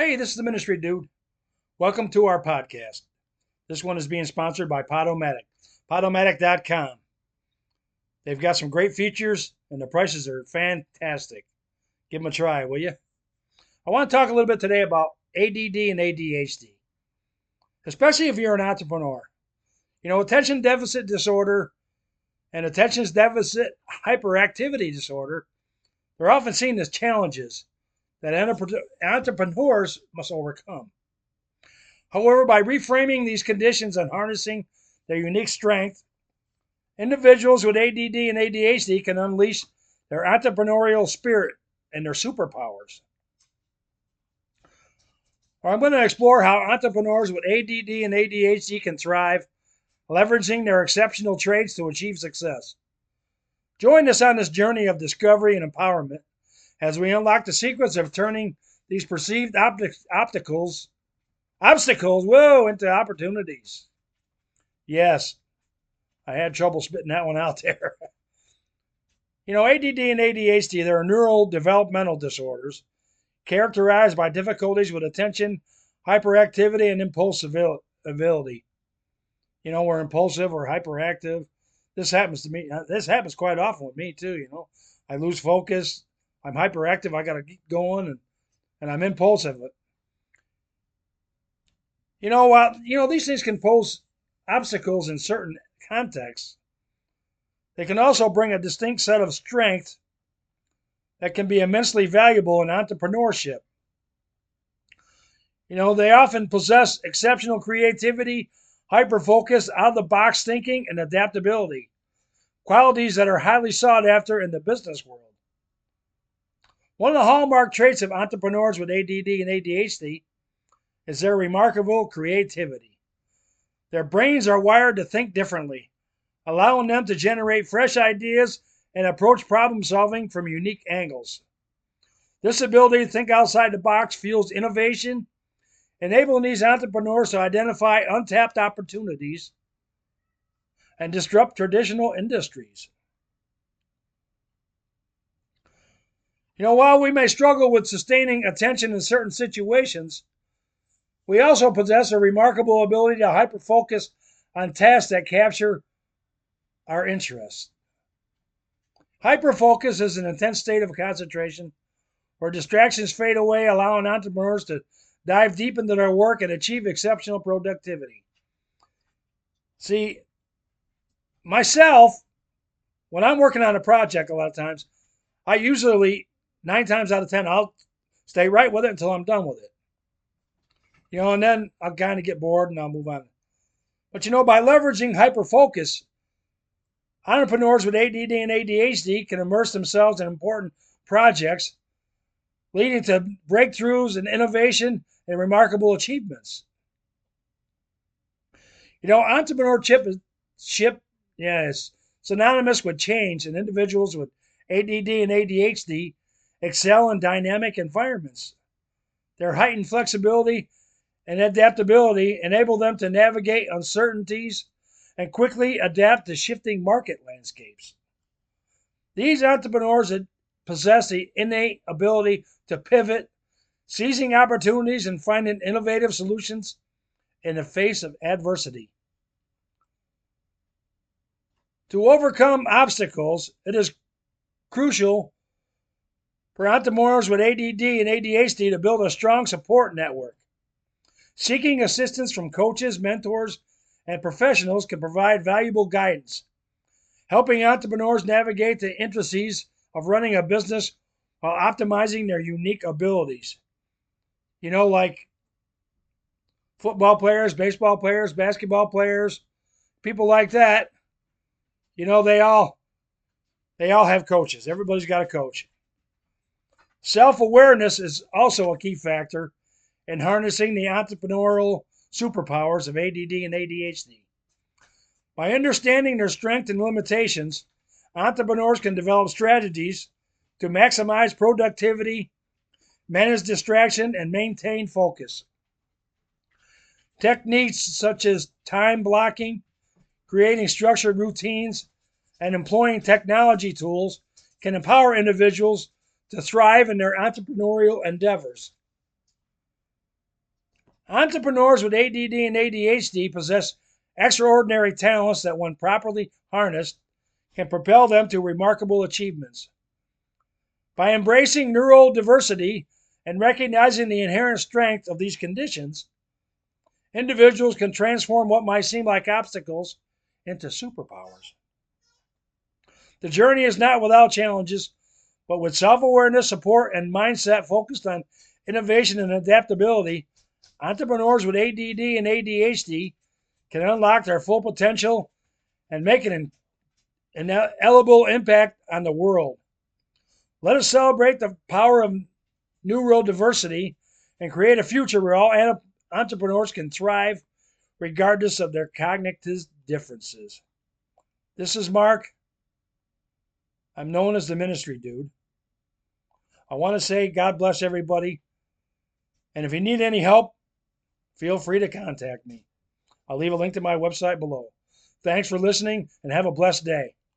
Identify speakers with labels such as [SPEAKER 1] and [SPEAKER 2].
[SPEAKER 1] Hey, this is the Ministry Dude. Welcome to our podcast. This one is being sponsored by Podomatic, podomatic.com. They've got some great features and the prices are fantastic. Give them a try, will you? I want to talk a little bit today about ADD and ADHD, especially if you're an entrepreneur. You know, attention deficit disorder and attention deficit hyperactivity disorder, they're often seen as challenges that entrepreneurs must overcome. However, by reframing these conditions and harnessing their unique strength, individuals with ADD and ADHD can unleash their entrepreneurial spirit and their superpowers. I'm going to explore how entrepreneurs with ADD and ADHD can thrive, leveraging their exceptional traits to achieve success. Join us on this journey of discovery and empowerment as we unlock the secrets of turning these perceived obstacles, obstacles, whoa, into opportunities. Yes, I had trouble spitting that one out there. you know, ADD and ADHD, they're neural developmental disorders characterized by difficulties with attention, hyperactivity, and impulsivity. You know, we're impulsive or hyperactive. This happens to me. Uh, this happens quite often with me too. You know, I lose focus. I'm hyperactive. I got to keep going, and and I'm impulsive. You know? Uh, you know these things can pose obstacles in certain contexts. They can also bring a distinct set of strength that can be immensely valuable in entrepreneurship. You know, they often possess exceptional creativity, hyper focus, out of the box thinking, and adaptability, qualities that are highly sought after in the business world. One of the hallmark traits of entrepreneurs with ADD and ADHD is their remarkable creativity. Their brains are wired to think differently, allowing them to generate fresh ideas and approach problem solving from unique angles. This ability to think outside the box fuels innovation, enabling these entrepreneurs to identify untapped opportunities and disrupt traditional industries. You know, while we may struggle with sustaining attention in certain situations, we also possess a remarkable ability to hyperfocus on tasks that capture our interest. Hyperfocus is an intense state of concentration where distractions fade away, allowing entrepreneurs to dive deep into their work and achieve exceptional productivity. See, myself, when I'm working on a project, a lot of times, I usually nine times out of ten, I'll stay right with it until I'm done with it. You know, and then I'll kind of get bored and I'll move on. But you know, by leveraging hyperfocus, entrepreneurs with ADD and ADHD can immerse themselves in important projects, leading to breakthroughs and innovation and remarkable achievements. You know, entrepreneurship is ship, yeah, synonymous with change, and individuals with ADD and ADHD excel in dynamic environments. Their heightened flexibility and adaptability enable them to navigate uncertainties and quickly adapt to shifting market landscapes. These entrepreneurs possess the innate ability to pivot, seizing opportunities and finding innovative solutions in the face of adversity. To overcome obstacles, it is crucial for entrepreneurs with ADD and ADHD to build a strong support network. Seeking assistance from coaches, mentors, and professionals can provide valuable guidance, helping entrepreneurs navigate the intricacies of running a business while optimizing their unique abilities. You know, like football players, baseball players, basketball players, people like that, you know, they all they all have coaches. Everybody's got a coach. Self awareness is also a key factor in harnessing the entrepreneurial superpowers of ADD and ADHD. By understanding their strengths and limitations, entrepreneurs can develop strategies to maximize productivity, manage distraction, and maintain focus. Techniques such as time blocking, creating structured routines, and employing technology tools can empower individuals to thrive in their entrepreneurial endeavors. Entrepreneurs with ADD and ADHD possess extraordinary talents that, when properly harnessed, can propel them to remarkable achievements. By embracing neurodiversity and recognizing the inherent strength of these conditions, individuals can transform what might seem like obstacles into superpowers. The journey is not without challenges, but with self awareness, support, and mindset focused on innovation and adaptability, entrepreneurs with ADD and ADHD can unlock their full potential and make an indelible impact on the world. Let us celebrate the power of neurodiversity and create a future where all entrepreneurs can thrive regardless of their cognitive differences. This is Mark. I'm known as the ministry dude. I want to say God bless everybody. And if you need any help, feel free to contact me. I'll leave a link to my website below. Thanks for listening and have a blessed day.